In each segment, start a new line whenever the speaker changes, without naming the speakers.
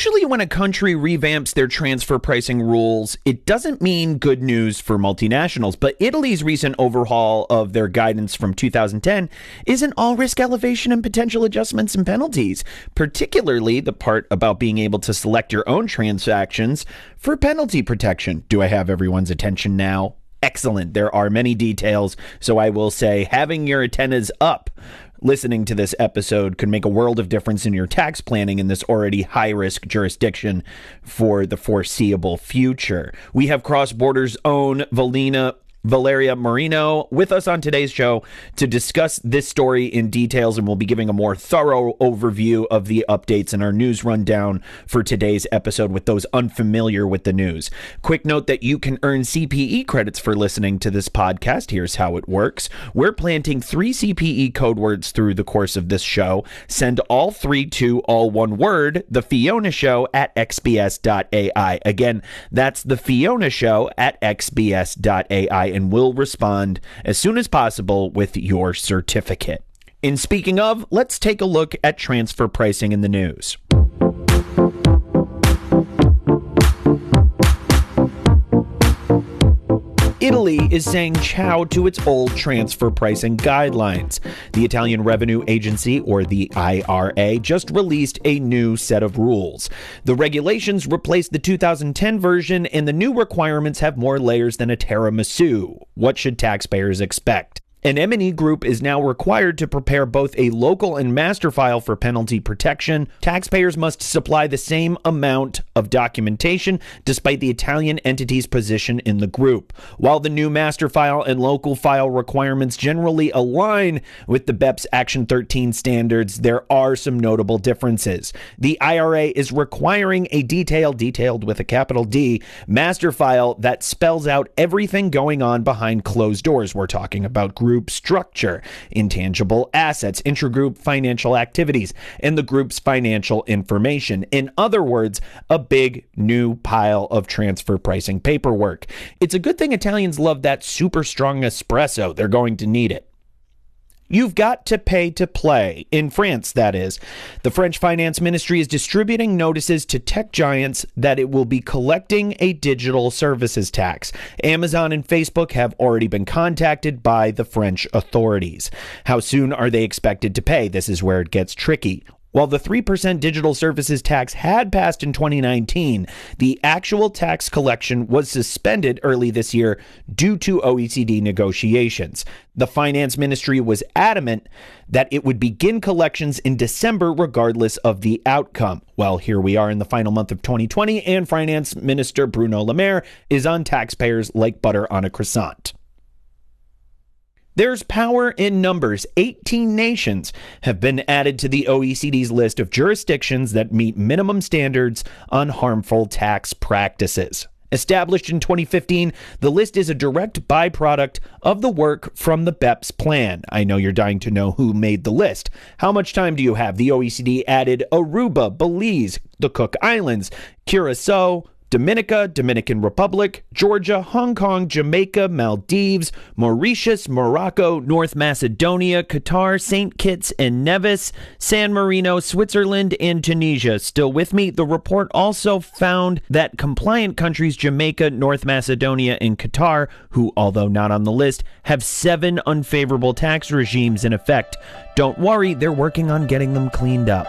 Usually, when a country revamps their transfer pricing rules, it doesn't mean good news for multinationals. But Italy's recent overhaul of their guidance from 2010 isn't all risk elevation and potential adjustments and penalties, particularly the part about being able to select your own transactions for penalty protection. Do I have everyone's attention now? Excellent. There are many details, so I will say having your antennas up listening to this episode could make a world of difference in your tax planning in this already high risk jurisdiction for the foreseeable future. We have Cross Borders' own Valina Valeria Marino with us on today's show to discuss this story in details, and we'll be giving a more thorough overview of the updates in our news rundown for today's episode with those unfamiliar with the news. Quick note that you can earn CPE credits for listening to this podcast. Here's how it works we're planting three CPE code words through the course of this show. Send all three to all one word, The Fiona Show at xbs.ai. Again, that's The Fiona Show at xbs.ai and will respond as soon as possible with your certificate. In speaking of, let's take a look at transfer pricing in the news. Italy is saying ciao to its old transfer pricing guidelines. The Italian Revenue Agency, or the IRA, just released a new set of rules. The regulations replace the 2010 version, and the new requirements have more layers than a tiramisu. What should taxpayers expect? An MNE group is now required to prepare both a local and master file for penalty protection. Taxpayers must supply the same amount of documentation despite the Italian entity's position in the group. While the new master file and local file requirements generally align with the BEPS Action 13 standards, there are some notable differences. The IRA is requiring a detailed, detailed with a capital D, master file that spells out everything going on behind closed doors. We're talking about group group structure, intangible assets, intragroup financial activities, and the group's financial information. In other words, a big new pile of transfer pricing paperwork. It's a good thing Italians love that super strong espresso. They're going to need it. You've got to pay to play. In France, that is. The French Finance Ministry is distributing notices to tech giants that it will be collecting a digital services tax. Amazon and Facebook have already been contacted by the French authorities. How soon are they expected to pay? This is where it gets tricky. While the 3% digital services tax had passed in 2019, the actual tax collection was suspended early this year due to OECD negotiations. The finance ministry was adamant that it would begin collections in December regardless of the outcome. Well, here we are in the final month of 2020, and Finance Minister Bruno Le Maire is on taxpayers like butter on a croissant. There's power in numbers. 18 nations have been added to the OECD's list of jurisdictions that meet minimum standards on harmful tax practices. Established in 2015, the list is a direct byproduct of the work from the BEPS plan. I know you're dying to know who made the list. How much time do you have? The OECD added Aruba, Belize, the Cook Islands, Curacao, Dominica, Dominican Republic, Georgia, Hong Kong, Jamaica, Maldives, Mauritius, Morocco, North Macedonia, Qatar, St. Kitts and Nevis, San Marino, Switzerland, and Tunisia. Still with me? The report also found that compliant countries Jamaica, North Macedonia, and Qatar, who, although not on the list, have seven unfavorable tax regimes in effect. Don't worry, they're working on getting them cleaned up.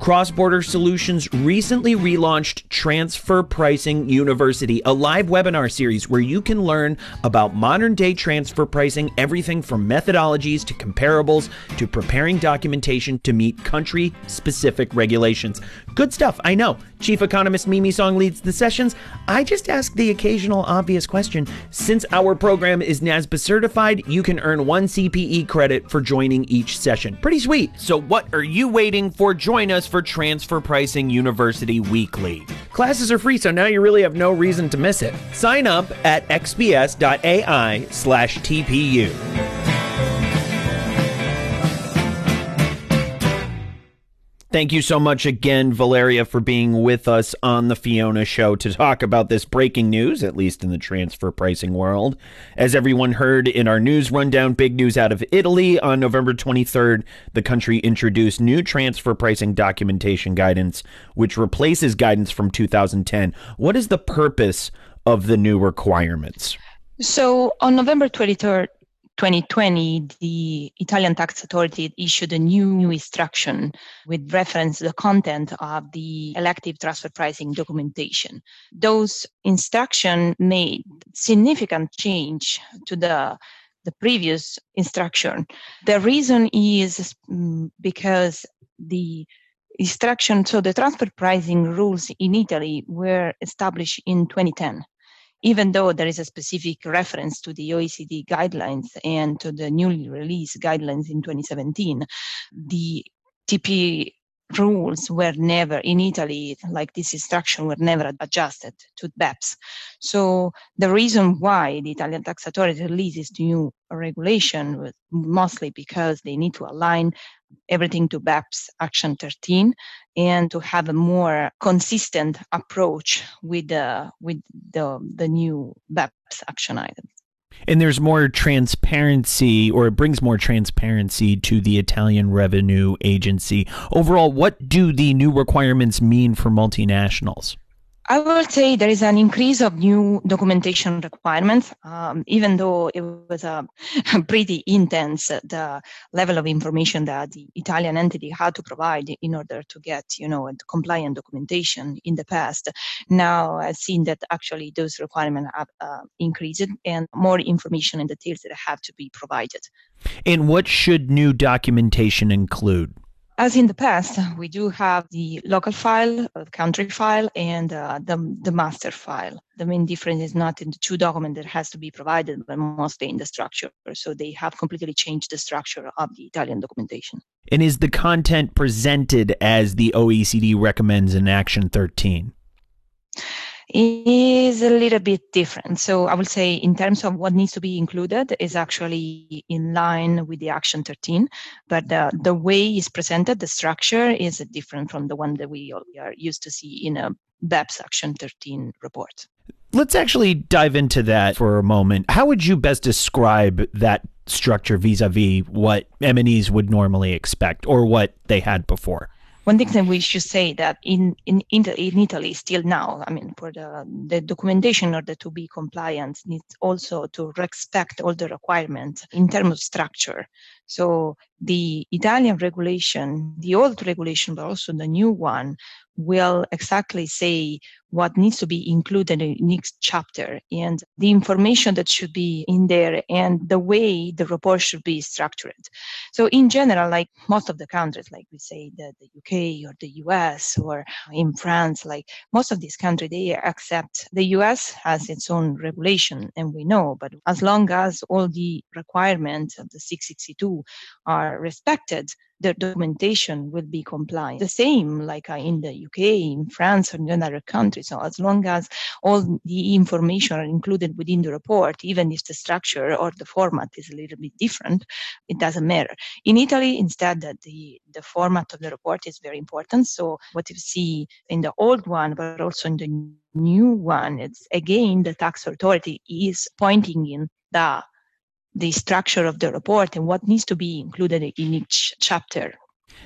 Cross Border Solutions recently relaunched Transfer Pricing University, a live webinar series where you can learn about modern day transfer pricing, everything from methodologies to comparables to preparing documentation to meet country specific regulations. Good stuff, I know. Chief Economist Mimi Song leads the sessions. I just ask the occasional obvious question. Since our program is NASBA certified, you can earn one CPE credit for joining each session. Pretty sweet. So, what are you waiting for? Join us for Transfer Pricing University Weekly. Classes are free, so now you really have no reason to miss it. Sign up at xbs.ai slash TPU. Thank you so much again, Valeria, for being with us on the Fiona Show to talk about this breaking news, at least in the transfer pricing world. As everyone heard in our news rundown, big news out of Italy on November 23rd, the country introduced new transfer pricing documentation guidance, which replaces guidance from 2010. What is the purpose of the new requirements?
So on November 23rd, 2020, the Italian tax authority issued a new, instruction with reference to the content of the elective transfer pricing documentation. Those instructions made significant change to the the previous instruction. The reason is mm, because the instruction, so the transfer pricing rules in Italy were established in 2010 even though there is a specific reference to the OECD guidelines and to the newly released guidelines in 2017, the TP rules were never in Italy, like this instruction, were never adjusted to BEPS. So the reason why the Italian tax authority releases new regulation was mostly because they need to align everything to BEPS Action 13 and to have a more consistent approach with the with the the new BEPS action item.
and there's more transparency or it brings more transparency to the Italian revenue agency. Overall, what do the new requirements mean for multinationals?
I will say there is an increase of new documentation requirements, um, even though it was a pretty intense uh, the level of information that the Italian entity had to provide in order to get, you know, compliant documentation in the past. Now I've seen that actually those requirements have uh, increased and more information and details that have to be provided.
And what should new documentation include?
As in the past, we do have the local file, the uh, country file, and uh, the, the master file. The main difference is not in the two documents that has to be provided, but mostly in the structure. So they have completely changed the structure of the Italian documentation.
And is the content presented as the OECD recommends in Action 13?
Is a little bit different. So I would say in terms of what needs to be included is actually in line with the Action 13, but uh, the way it's presented, the structure is different from the one that we are used to see in a BEPS Action 13 report.
Let's actually dive into that for a moment. How would you best describe that structure vis-a-vis what MNEs would normally expect or what they had before?
One thing that we should say that in, in, in, Italy still now, I mean, for the, the documentation in order to be compliant needs also to respect all the requirements in terms of structure. So the Italian regulation, the old regulation, but also the new one, will exactly say what needs to be included in each chapter and the information that should be in there and the way the report should be structured. So in general, like most of the countries, like we say the, the UK or the US or in France, like most of these countries, they accept the US has its own regulation and we know, but as long as all the requirements of the 662 are respected, the documentation will be compliant. The same like uh, in the UK, in France, or in other countries. So as long as all the information are included within the report, even if the structure or the format is a little bit different, it doesn't matter. In Italy, instead, the, the format of the report is very important. So what you see in the old one, but also in the new one, it's again, the tax authority is pointing in the the structure of the report and what needs to be included in each chapter.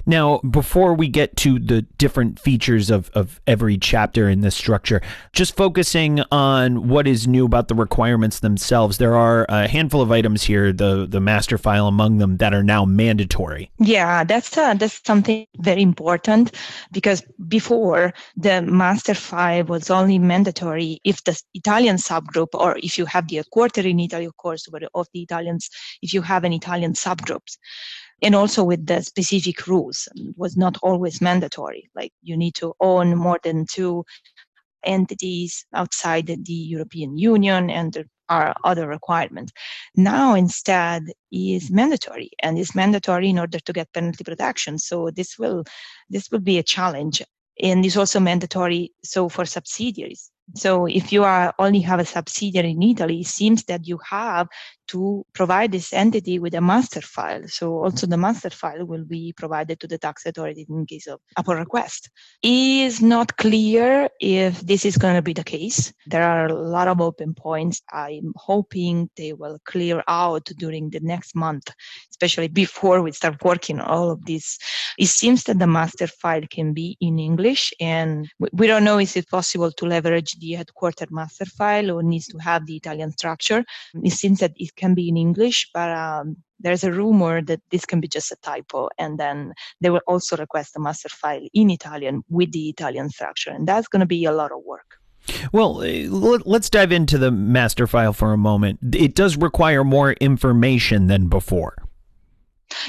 Now, before we get to the different features of, of every chapter in this structure, just focusing on what is new about the requirements themselves, there are a handful of items here, the, the master file among them, that are now mandatory.
Yeah, that's, uh, that's something very important because before the master file was only mandatory if the Italian subgroup or if you have the quarter in Italy, of course, of the Italians, if you have an Italian subgroups and also with the specific rules it was not always mandatory. Like you need to own more than two entities outside the european union and there are other requirements. Now instead is mandatory and is mandatory in order to get penalty protection. So this will this will be a challenge and is also mandatory so for subsidiaries. So if you are only have a subsidiary in italy it seems that you have to provide this entity with a master file. So also the master file will be provided to the tax authority in case of upon request. It is not clear if this is going to be the case. There are a lot of open points. I'm hoping they will clear out during the next month, especially before we start working on all of this. It seems that the master file can be in English and we don't know if it's possible to leverage the headquarter master file or needs to have the Italian structure. It seems that it can be in English, but um, there's a rumor that this can be just a typo and then they will also request a master file in italian with the italian structure and that's going to be a lot of work
well, eh, let's dive into the master file for a moment. It does require more information than before.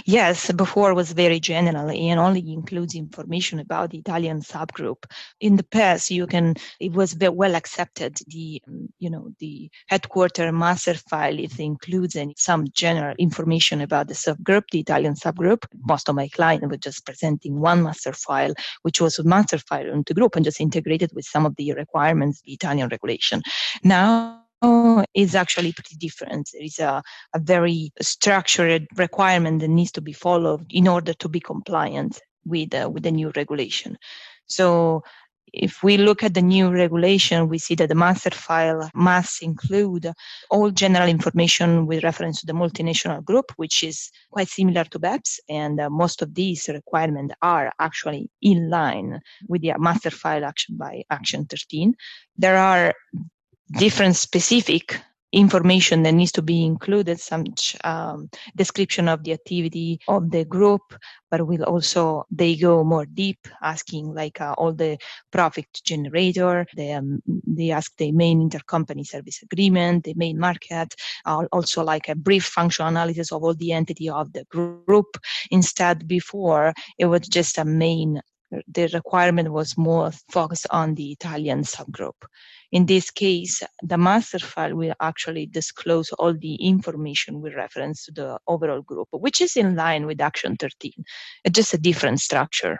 Yes, before was very general and only includes information about the Italian subgroup. In the past, you can it was well accepted the um, you know the headquarter master file if it includes any, some general information about the subgroup, the Italian subgroup. Most of my clients were just presenting one master file, which was a master file into group and just integrated with some of the requirements, the Italian regulation. Now is actually pretty different. There is a, a very structured requirement that needs to be followed in order to be compliant with uh, with the new regulation. So if we look at the new regulation, we see that the master file must include all general information with reference to the multinational group, which is quite similar to BEPS. And uh, most of these requirements are actually in line with the master file action by Action 13. There are different specific information that needs to be included, some um, description of the activity of the group, but will also they go more deep, asking like uh, all the profit generator. They um, they ask the main intercompany service agreement, the main market, uh, also like a brief functional analysis of all the entity of the group. Instead, before it was just a main. The requirement was more focused on the Italian subgroup. In this case, the master file will actually disclose all the information with reference to the overall group, which is in line with Action 13. It's just a different structure.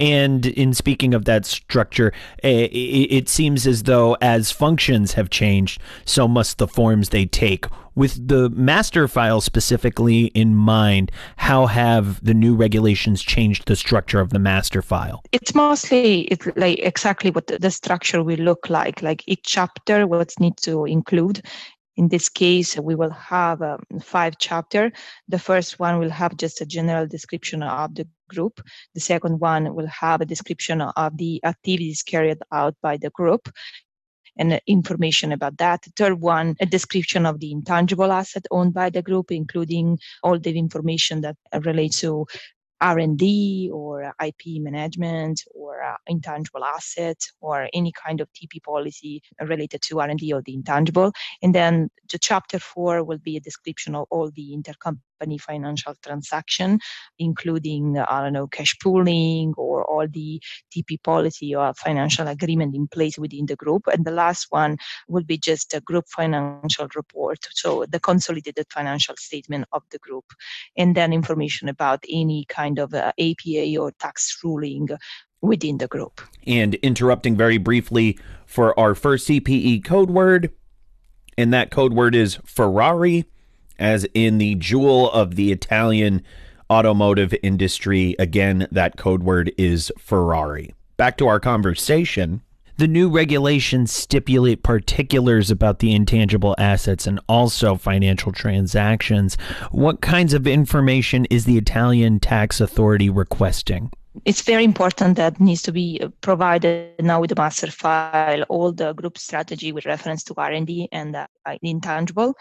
And in speaking of that structure, eh, it seems as though as functions have changed, so must the forms they take. With the master file specifically in mind, how have the new regulations changed the structure of the master file?
It's mostly it's like exactly what the, the structure will look like. Like each chapter, what needs to include, in this case, we will have um, five chapters. The first one will have just a general description of the group. The second one will have a description of the activities carried out by the group and information about that. The third one, a description of the intangible asset owned by the group, including all the information that relates to R&D or IP management or uh, intangible assets or any kind of TP policy related to R&D or the intangible. And then the chapter four will be a description of all the intercompany company financial transaction, including, I don't know, cash pooling or all the TP policy or financial agreement in place within the group. And the last one will be just a group financial report. So the consolidated financial statement of the group. And then information about any kind of uh, APA or tax ruling within the group.
And interrupting very briefly for our first CPE code word, and that code word is Ferrari as in the jewel of the Italian automotive industry. Again, that code word is Ferrari. Back to our conversation. The new regulations stipulate particulars about the intangible assets and also financial transactions. What kinds of information is the Italian tax authority requesting?
it's very important that needs to be provided now with the master file all the group strategy with reference to r&d and uh, intangible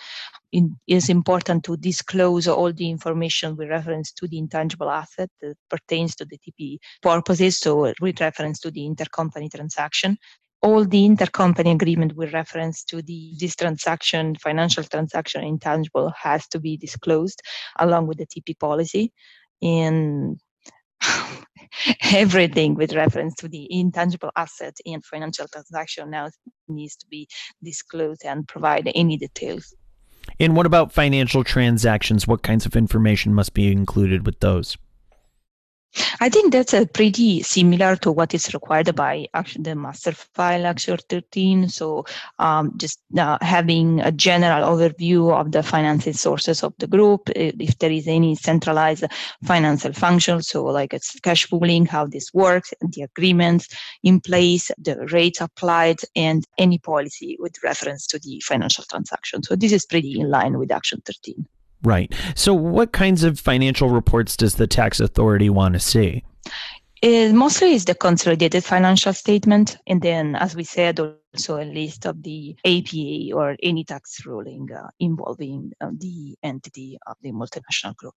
it is important to disclose all the information with reference to the intangible asset that pertains to the tp purposes so with reference to the intercompany transaction all the intercompany agreement with reference to the this transaction financial transaction intangible has to be disclosed along with the tp policy and everything with reference to the intangible asset and financial transaction now needs to be disclosed and provide any details.
And what about financial transactions? What kinds of information must be included with those?
I think that's a pretty similar to what is required by actually the master file Action 13. So um, just uh, having a general overview of the financing sources of the group, if there is any centralized financial function, so like it's cash pooling, how this works, the agreements in place, the rates applied, and any policy with reference to the financial transaction. So this is pretty in line with Action 13.
Right. So, what kinds of financial reports does the tax authority want to see?
It mostly is the consolidated financial statement, and then, as we said, also a list of the APA or any tax ruling uh, involving uh, the entity of the multinational group.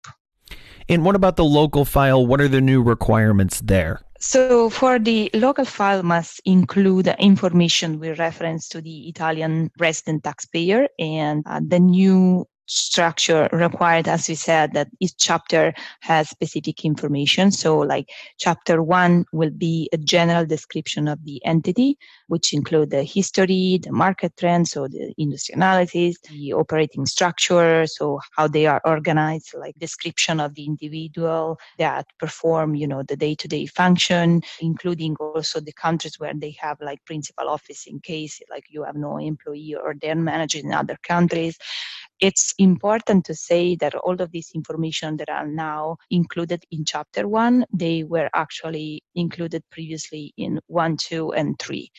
And what about the local file? What are the new requirements there?
So, for the local file, must include information with reference to the Italian resident taxpayer and uh, the new structure required, as we said, that each chapter has specific information. So, like chapter one will be a general description of the entity, which include the history, the market trends, so the industry analysis, the operating structure, so how they are organized, like description of the individual that perform, you know, the day-to-day function, including also the countries where they have like principal office in case like you have no employee or they're managing in other countries it's important to say that all of this information that are now included in chapter one, they were actually included previously in one, two, and three.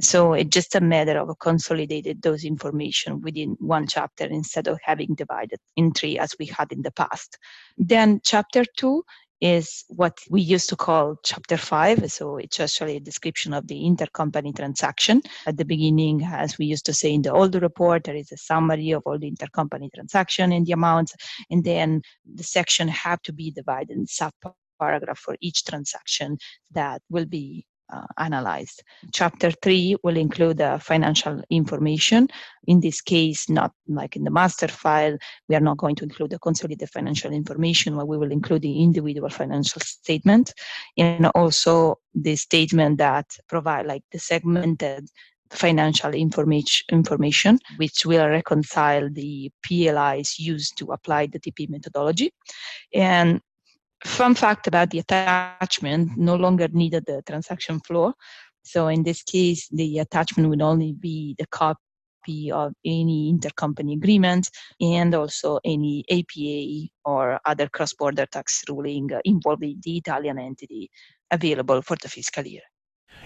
So it's just a matter of consolidated those information within one chapter instead of having divided in three as we had in the past. Then chapter two is what we used to call chapter five. So it's actually a description of the intercompany transaction. At the beginning, as we used to say in the older report, there is a summary of all the intercompany transaction and the amounts. And then the section have to be divided in sub paragraph for each transaction that will be uh, analyzed. Chapter 3 will include uh, financial information. In this case, not like in the master file, we are not going to include the consolidated financial information, but we will include the individual financial statement and also the statement that provide like the segmented financial information, information, which will reconcile the PLIs used to apply the TP methodology. And fun fact about the attachment no longer needed the transaction flow. So in this case, the attachment would only be the copy of any intercompany agreement and also any APA or other cross-border tax ruling involving the Italian entity available for the fiscal year.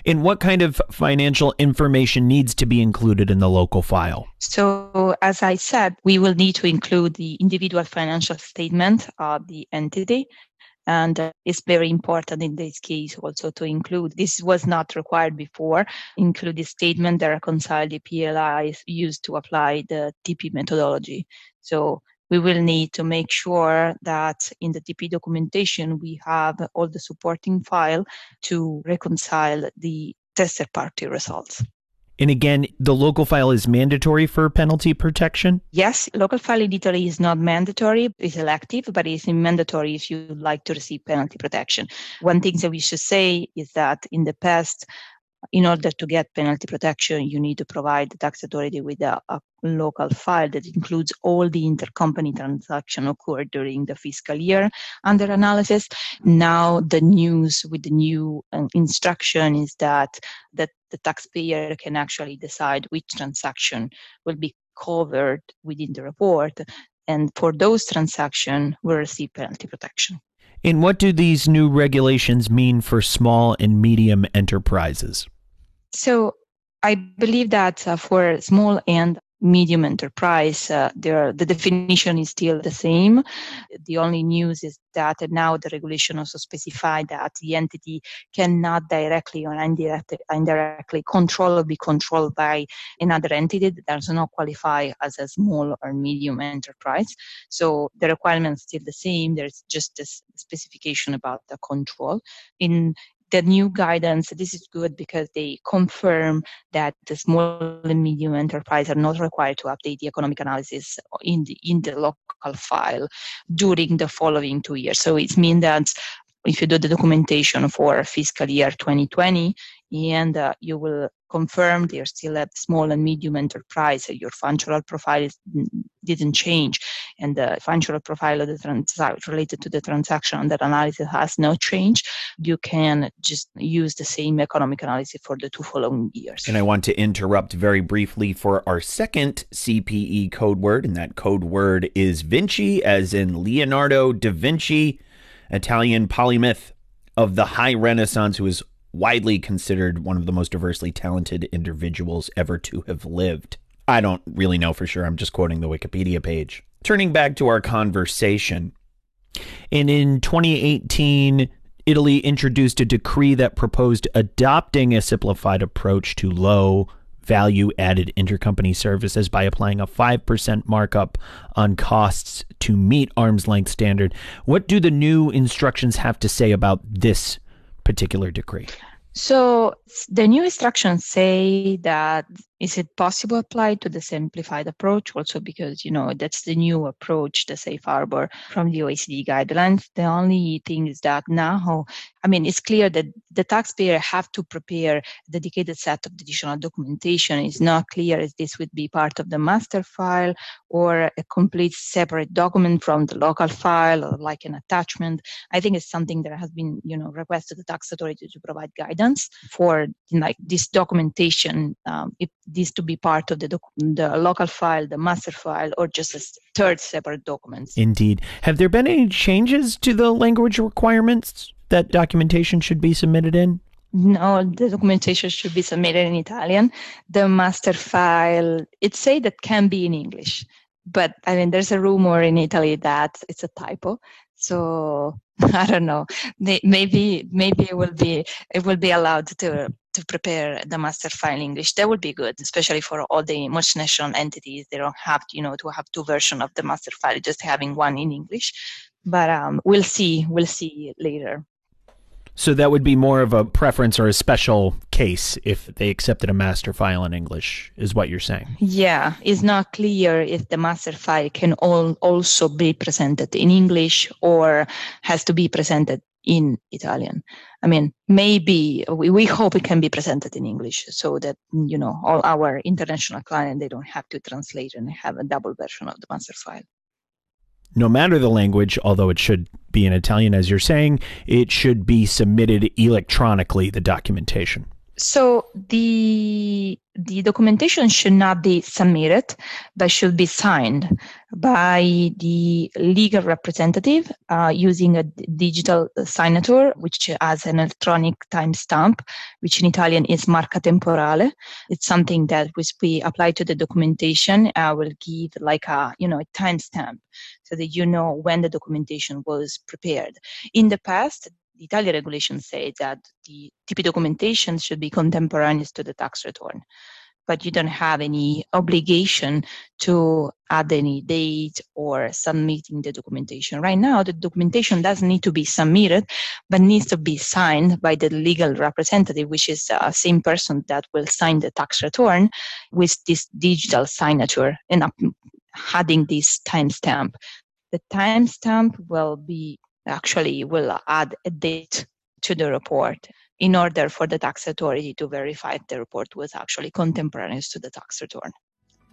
And what kind of financial information needs to be included in the local file?
So, as I said, we will need to include the individual financial statement of the entity and uh, it's very important in this case also to include this was not required before include the statement that reconcile the PLIs used to apply the TP methodology. So we will need to make sure that in the TP documentation we have all the supporting file to reconcile the tested party results.
And again, the local file is mandatory for penalty protection?
Yes, local file in Italy is not mandatory, it's elective, but it's mandatory if you like to receive penalty protection. One thing that we should say is that in the past, in order to get penalty protection, you need to provide the tax authority with a, a local file that includes all the intercompany transaction occurred during the fiscal year under analysis. Now the news with the new uh, instruction is that that the taxpayer can actually decide which transaction will be covered within the report. And for those transactions, will receive penalty protection.
And what do these new regulations mean for small and medium enterprises?
So I believe that uh, for small and medium enterprise, uh, there, the definition is still the same. The only news is that now the regulation also specified that the entity cannot directly or indirectly, indirectly control or be controlled by another entity that does not qualify as a small or medium enterprise. So the requirement is still the same. There's just a specification about the control. In the new guidance, this is good because they confirm that the small and medium enterprise are not required to update the economic analysis in the, in the local file during the following two years. So it means that if you do the documentation for fiscal year 2020 and uh, you will confirm you're still a small and medium enterprise your functional profile is, mm, didn't change. And the functional profile of the related to the transaction that analysis has no change you can just use the same economic analysis for the two following years.
And i want to interrupt very briefly for our second cpe code word and that code word is vinci as in leonardo da vinci Italian polymath of the high Renaissance who is widely considered one of the most diversely talented individuals ever to have lived. I don't really know for sure. I'm just quoting the Wikipedia page. Turning back to our conversation. And in 2018, Italy introduced a decree that proposed adopting a simplified approach to low value added intercompany services by applying a 5% markup on costs to meet arm's length standard. What do the new instructions have to say about this particular decree?
So the new instructions say that is it possible apply to the simplified approach? Also because you know that's the new approach the safe harbor from the oecd guidelines. The only thing is that now i mean it's clear that the taxpayer have to prepare a dedicated set of additional documentation. It's not clear if this would be part of the master file or a complete separate document from the local file or like an attachment. I think it's something that has been you know requested the tax authority to provide guidance for like this documentation um, if this to be part of the, doc- the local file, the master file, or just a third separate document.
Indeed. Have there been any changes to the language requirements that documentation should be submitted in?
No, the documentation should be submitted in Italian. The master file, it say that can be in English, but I mean, there's a rumor in Italy that it's a typo. So I don't know. Maybe maybe it will be it will be allowed to to prepare the master file in English. That would be good, especially for all the multinational entities. They don't have to, you know to have two versions of the master file, just having one in English. But um, we'll see. We'll see later.
So that would be more of a preference or a special case if they accepted a master file in English, is what you're saying.
Yeah, it's not clear if the master file can all also be presented in English or has to be presented in Italian. I mean, maybe we, we hope it can be presented in English so that, you know, all our international clients, they don't have to translate and have a double version of the master file.
No matter the language, although it should be in Italian, as you're saying, it should be submitted electronically, the documentation.
So the the documentation should not be submitted, but should be signed by the legal representative uh, using a digital signature, which has an electronic timestamp, which in Italian is marca temporale. It's something that which we apply to the documentation uh, will give like a you know a timestamp, so that you know when the documentation was prepared. In the past, the Italian regulations say that the TP documentation should be contemporaneous to the tax return, but you don't have any obligation to add any date or submitting the documentation. Right now, the documentation doesn't need to be submitted, but needs to be signed by the legal representative, which is the same person that will sign the tax return with this digital signature and adding this timestamp. The timestamp will be actually will add a date to the report in order for the tax authority to verify if the report was actually contemporaneous to the tax return.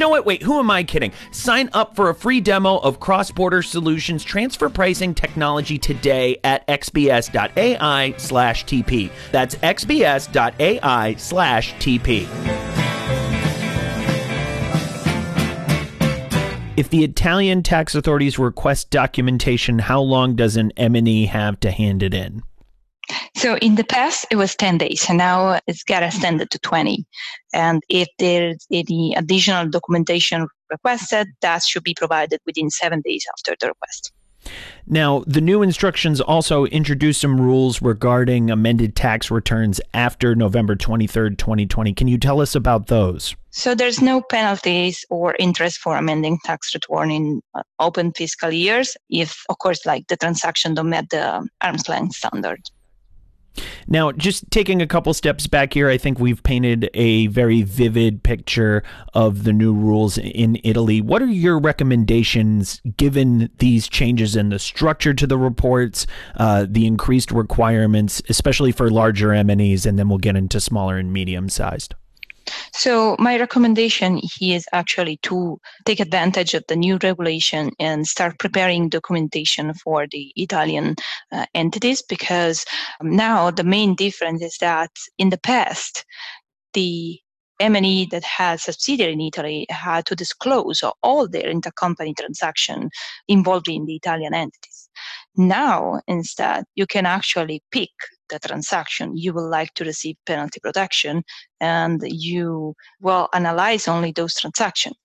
know what? Wait, who am I kidding? Sign up for a free demo of Cross Border Solutions transfer pricing technology today at xbs.ai slash TP. That's xbs.ai slash TP. If the Italian tax authorities request documentation, how long does an MNE have to hand it in?
So in the past, it was 10 days, and now it's got extended to 20. And if there's any additional documentation requested, that should be provided within seven days after the request.
Now, the new instructions also introduce some rules regarding amended tax returns after November 23rd, 2020. Can you tell us about those?
So there's no penalties or interest for amending tax return in uh, open fiscal years if, of course, like the transaction don't meet the arm's length standard.
Now, just taking a couple steps back here, I think we've painted a very vivid picture of the new rules in Italy. What are your recommendations given these changes in the structure to the reports, uh, the increased requirements, especially for larger MNEs, and then we'll get into smaller and medium sized?
So my recommendation is actually to take advantage of the new regulation and start preparing documentation for the Italian uh, entities because now the main difference is that in the past the MNE that has subsidiary in Italy had to disclose all their intercompany transaction involving the Italian entities. Now, instead, you can actually pick the transaction you would like to receive penalty protection and you will analyze only those transactions.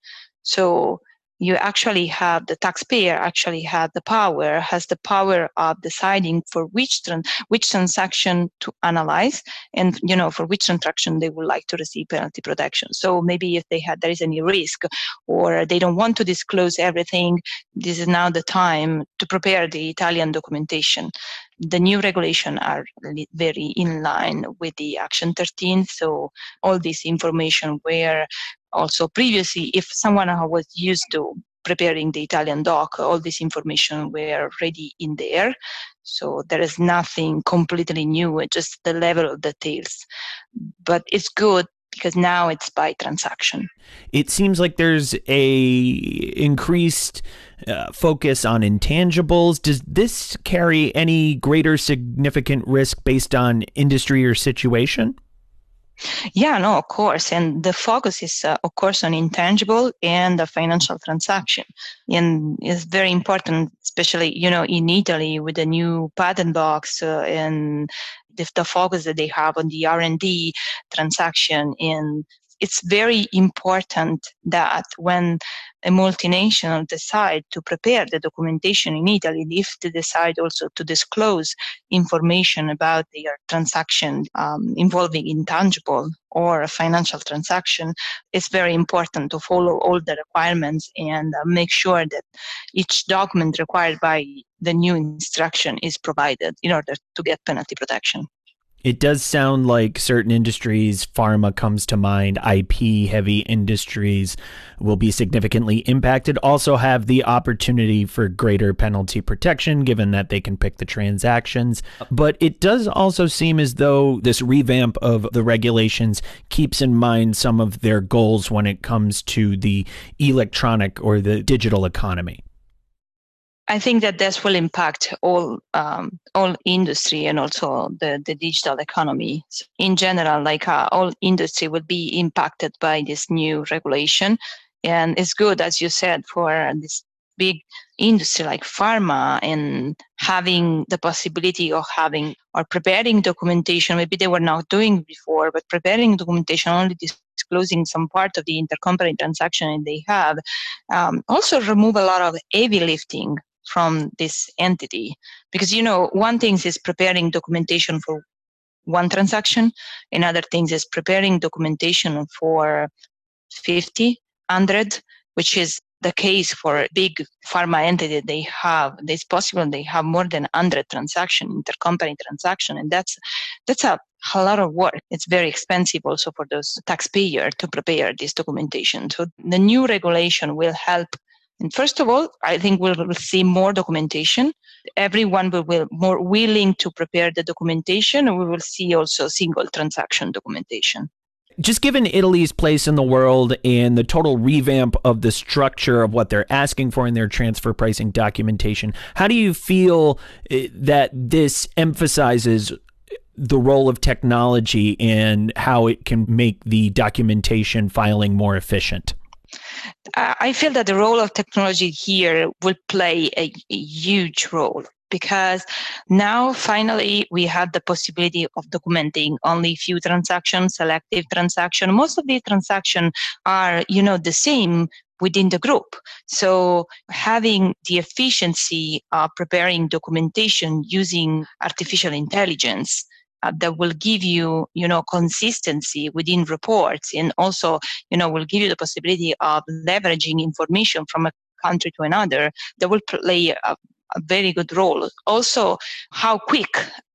So you actually have the taxpayer actually had the power has the power of deciding for which trans- which transaction to analyze and you know for which transaction they would like to receive penalty protection. So maybe if they had there is any risk or they don't want to disclose everything this is now the time to prepare the italian documentation the new regulation are very in line with the action 13 so all this information where also previously if someone was used to preparing the italian doc all this information were already in there so there is nothing completely new just the level of details. But it's good because now it's by transaction.
It seems like there's a increased uh, focus on intangibles. Does this carry any greater significant risk based on industry or situation?
Yeah, no, of course. And the focus is, uh, of course, on intangible and the financial transaction. And it's very important, especially, you know, in Italy with the new patent box uh, and the, the focus that they have on the R&D transaction and it's very important that when a multinational decide to prepare the documentation in Italy, if they decide also to disclose information about their transaction um, involving intangible or a financial transaction, it's very important to follow all the requirements and uh, make sure that each document required by the new instruction is provided in order to get penalty protection.
It does sound like certain industries, pharma comes to mind, IP heavy industries will be significantly impacted, also have the opportunity for greater penalty protection given that they can pick the transactions. But it does also seem as though this revamp of the regulations keeps in mind some of their goals when it comes to the electronic or the digital economy.
I think that this will impact all um, all industry and also the, the digital economy in general. Like uh, all industry will be impacted by this new regulation, And it's good, as you said, for this big industry like pharma and having the possibility of having or preparing documentation maybe they were not doing before but preparing documentation only disclosing some part of the intercompany transaction they have um, also remove a lot of heavy lifting from this entity. Because you know one thing is preparing documentation for one transaction another thing is preparing documentation for 50 100 which is the case for a big pharma entity. They have it's possible they have more than 100 transaction intercompany transaction and that's that's a, a lot of work. It's very expensive also for those taxpayer to prepare this documentation. So the new regulation will help and first of all i think we'll, we'll see more documentation everyone will be more willing to prepare the documentation and we will see also single transaction documentation
just given Italy's place in the world and the total revamp of the structure of what they're asking for in their transfer pricing documentation, how do you feel eh, that this emphasizes the role of technology and how it can make the documentation filing more efficient?
I feel that the role of technology here will play a, a huge role because now finally we have the possibility of documenting only few transactions selective transaction. Most of the transactions are you know the same within the group. So having the efficiency of preparing documentation using artificial intelligence uh, that will give you you know consistency within reports and also you know will give you the possibility of leveraging information from a country to another that will play a, a very good role. Also, how quick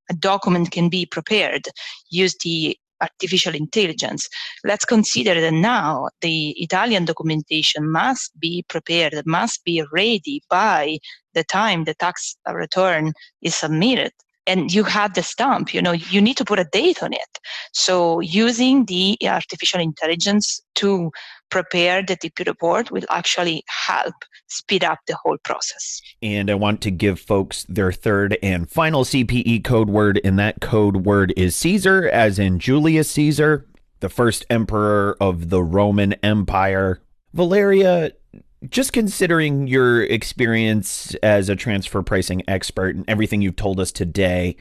a document can be prepared use the artificial intelligence. Let's consider that now the Italian documentation must be prepared, must be ready by the time the tax return is submitted and you have the stamp you know you need to put a date on it so using the artificial intelligence to prepare the TP report will actually help speed up the whole process.
And I want to give folks their third and final CPE code word, and that code word is Caesar, as in Julius Caesar, the first emperor of the Roman Empire. Valeria, just considering your experience as a transfer pricing expert and everything you've told us today,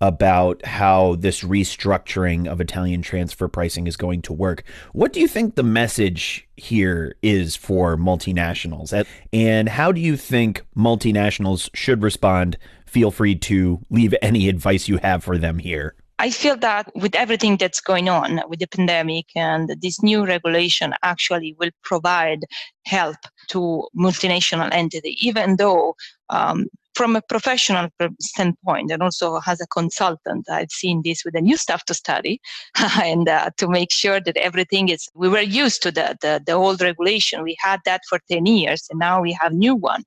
about how this restructuring of Italian transfer pricing is going to work. What do you think the message here is for multinationals? And how do you think multinationals should respond? Feel free to leave any advice you have for them here.
I feel that with everything that's going on with the pandemic and this new regulation actually will provide help to multinational entity, even though um, from a professional standpoint and also as a consultant, I've seen this with the new stuff to study and uh, to make sure that everything is, we were used to the, the, the, old regulation. We had that for 10 years and now we have new one.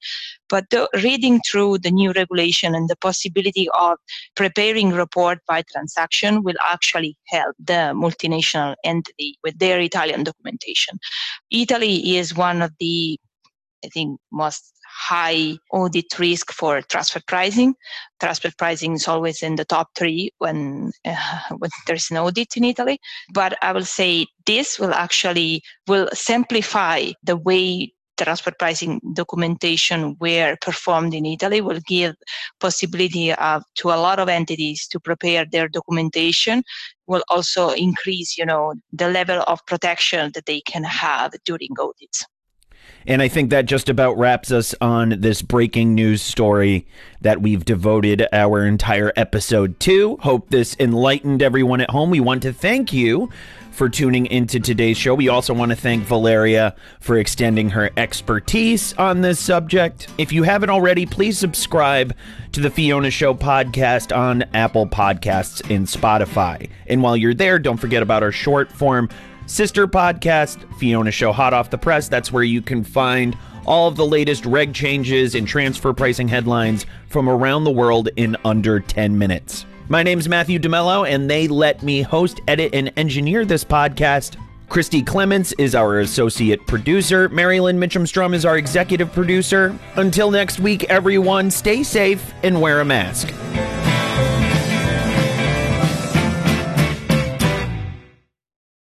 But the, reading through the new regulation and the possibility of preparing report by transaction will actually help the multinational entity with their Italian documentation. Italy is one of the I think most high audit risk for transfer pricing. Transfer pricing is always in the top three when uh, when there's an audit in Italy. But I will say this will actually will simplify the way transfer pricing documentation were performed in Italy will give possibility of, to a lot of entities to prepare their documentation will also increase you know the level of protection that they can have during audits
and I think that just about wraps us on this breaking news story that we've devoted our entire episode to. Hope this enlightened everyone at home. We want to thank you for tuning into today's show. We also want to thank Valeria for extending her expertise on this subject. If you haven't already, please subscribe to the Fiona Show podcast on Apple Podcasts and Spotify. And while you're there, don't forget about our short form sister podcast, Fiona Show Hot Off the Press. That's where you can find all of the latest reg changes and transfer pricing headlines from around the world in under 10 minutes. My name's Matthew DeMello, and they let me host, edit, and engineer this podcast. Christy Clements is our associate producer. Marilyn Mitchum is our executive producer. Until next week, everyone, stay safe and wear a mask.